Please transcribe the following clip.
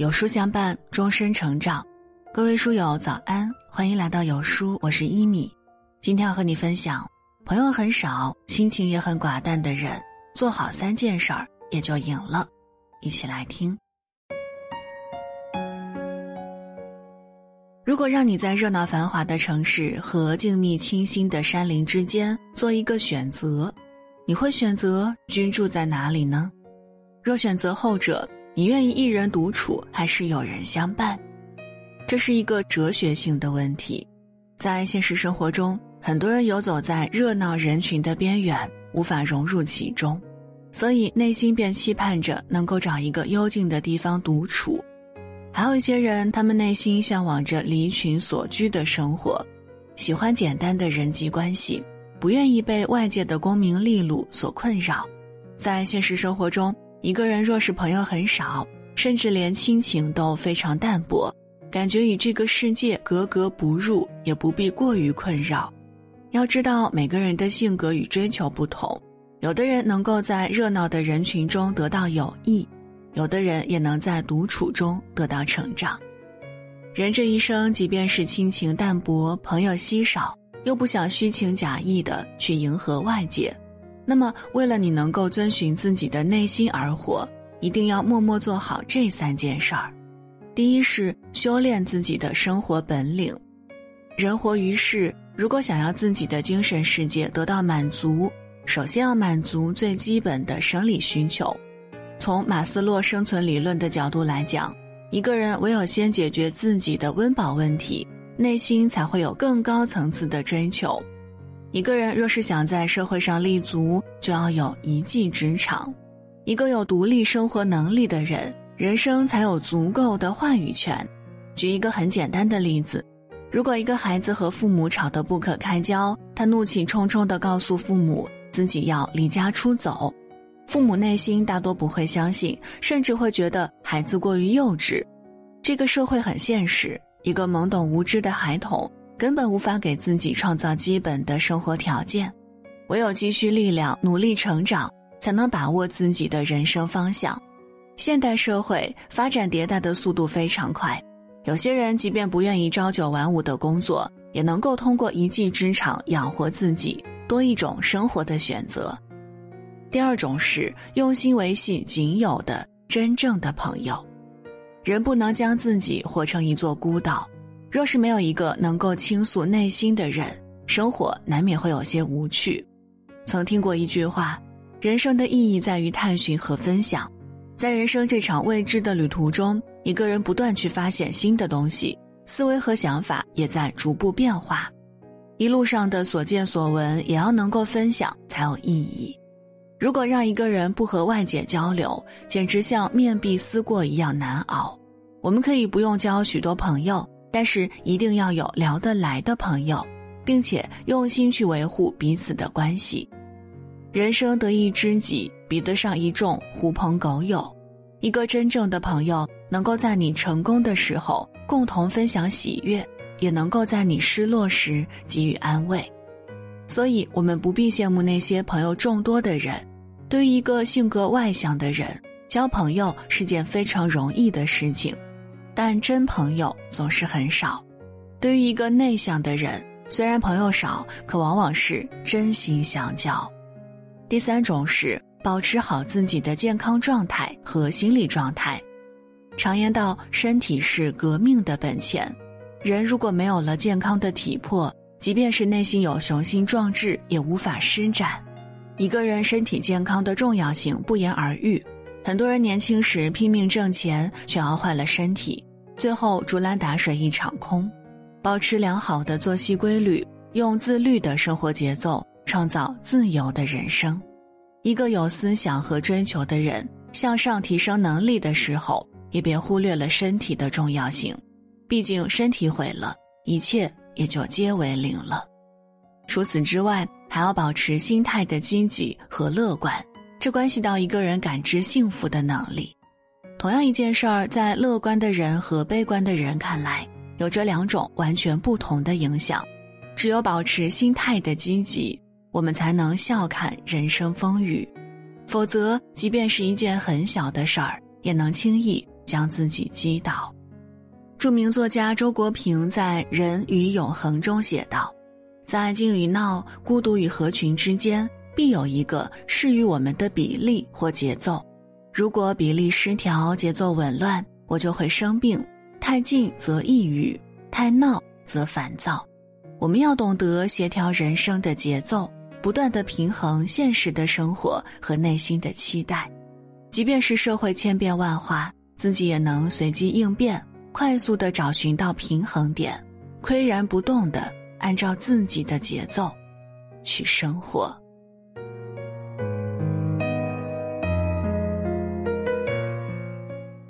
有书相伴，终身成长。各位书友早安，欢迎来到有书，我是一米。今天要和你分享，朋友很少，心情也很寡淡的人，做好三件事儿也就赢了。一起来听。如果让你在热闹繁华的城市和静谧清新的山林之间做一个选择，你会选择居住在哪里呢？若选择后者，你愿意一人独处还是有人相伴？这是一个哲学性的问题。在现实生活中，很多人游走在热闹人群的边缘，无法融入其中，所以内心便期盼着能够找一个幽静的地方独处。还有一些人，他们内心向往着离群所居的生活，喜欢简单的人际关系，不愿意被外界的功名利禄所困扰。在现实生活中，一个人若是朋友很少，甚至连亲情都非常淡薄，感觉与这个世界格格不入，也不必过于困扰。要知道，每个人的性格与追求不同，有的人能够在热闹的人群中得到友谊，有的人也能在独处中得到成长。人这一生，即便是亲情淡薄，朋友稀少，又不想虚情假意的去迎合外界。那么，为了你能够遵循自己的内心而活，一定要默默做好这三件事儿。第一是修炼自己的生活本领。人活于世，如果想要自己的精神世界得到满足，首先要满足最基本的生理需求。从马斯洛生存理论的角度来讲，一个人唯有先解决自己的温饱问题，内心才会有更高层次的追求。一个人若是想在社会上立足，就要有一技之长。一个有独立生活能力的人，人生才有足够的话语权。举一个很简单的例子：如果一个孩子和父母吵得不可开交，他怒气冲冲地告诉父母自己要离家出走，父母内心大多不会相信，甚至会觉得孩子过于幼稚。这个社会很现实，一个懵懂无知的孩童。根本无法给自己创造基本的生活条件，唯有积蓄力量，努力成长，才能把握自己的人生方向。现代社会发展迭代的速度非常快，有些人即便不愿意朝九晚五的工作，也能够通过一技之长养活自己，多一种生活的选择。第二种是用心维系仅有的真正的朋友，人不能将自己活成一座孤岛。若是没有一个能够倾诉内心的人，生活难免会有些无趣。曾听过一句话：人生的意义在于探寻和分享。在人生这场未知的旅途中，一个人不断去发现新的东西，思维和想法也在逐步变化。一路上的所见所闻也要能够分享才有意义。如果让一个人不和外界交流，简直像面壁思过一样难熬。我们可以不用交许多朋友。但是一定要有聊得来的朋友，并且用心去维护彼此的关系。人生得一知己，比得上一众狐朋狗友。一个真正的朋友，能够在你成功的时候共同分享喜悦，也能够在你失落时给予安慰。所以，我们不必羡慕那些朋友众多的人。对于一个性格外向的人，交朋友是件非常容易的事情。但真朋友总是很少。对于一个内向的人，虽然朋友少，可往往是真心相交。第三种是保持好自己的健康状态和心理状态。常言道，身体是革命的本钱。人如果没有了健康的体魄，即便是内心有雄心壮志，也无法施展。一个人身体健康的重要性不言而喻。很多人年轻时拼命挣钱，却熬坏了身体。最后竹篮打水一场空，保持良好的作息规律，用自律的生活节奏创造自由的人生。一个有思想和追求的人，向上提升能力的时候，也别忽略了身体的重要性。毕竟身体毁了，一切也就皆为零了。除此之外，还要保持心态的积极和乐观，这关系到一个人感知幸福的能力。同样一件事儿，在乐观的人和悲观的人看来，有着两种完全不同的影响。只有保持心态的积极，我们才能笑看人生风雨；否则，即便是一件很小的事儿，也能轻易将自己击倒。著名作家周国平在《人与永恒》中写道：“在静与闹、孤独与合群之间，必有一个适于我们的比例或节奏。如果比例失调、节奏紊乱，我就会生病；太静则抑郁，太闹则烦躁。我们要懂得协调人生的节奏，不断的平衡现实的生活和内心的期待。即便是社会千变万化，自己也能随机应变。”快速的找寻到平衡点，岿然不动的按照自己的节奏去生活。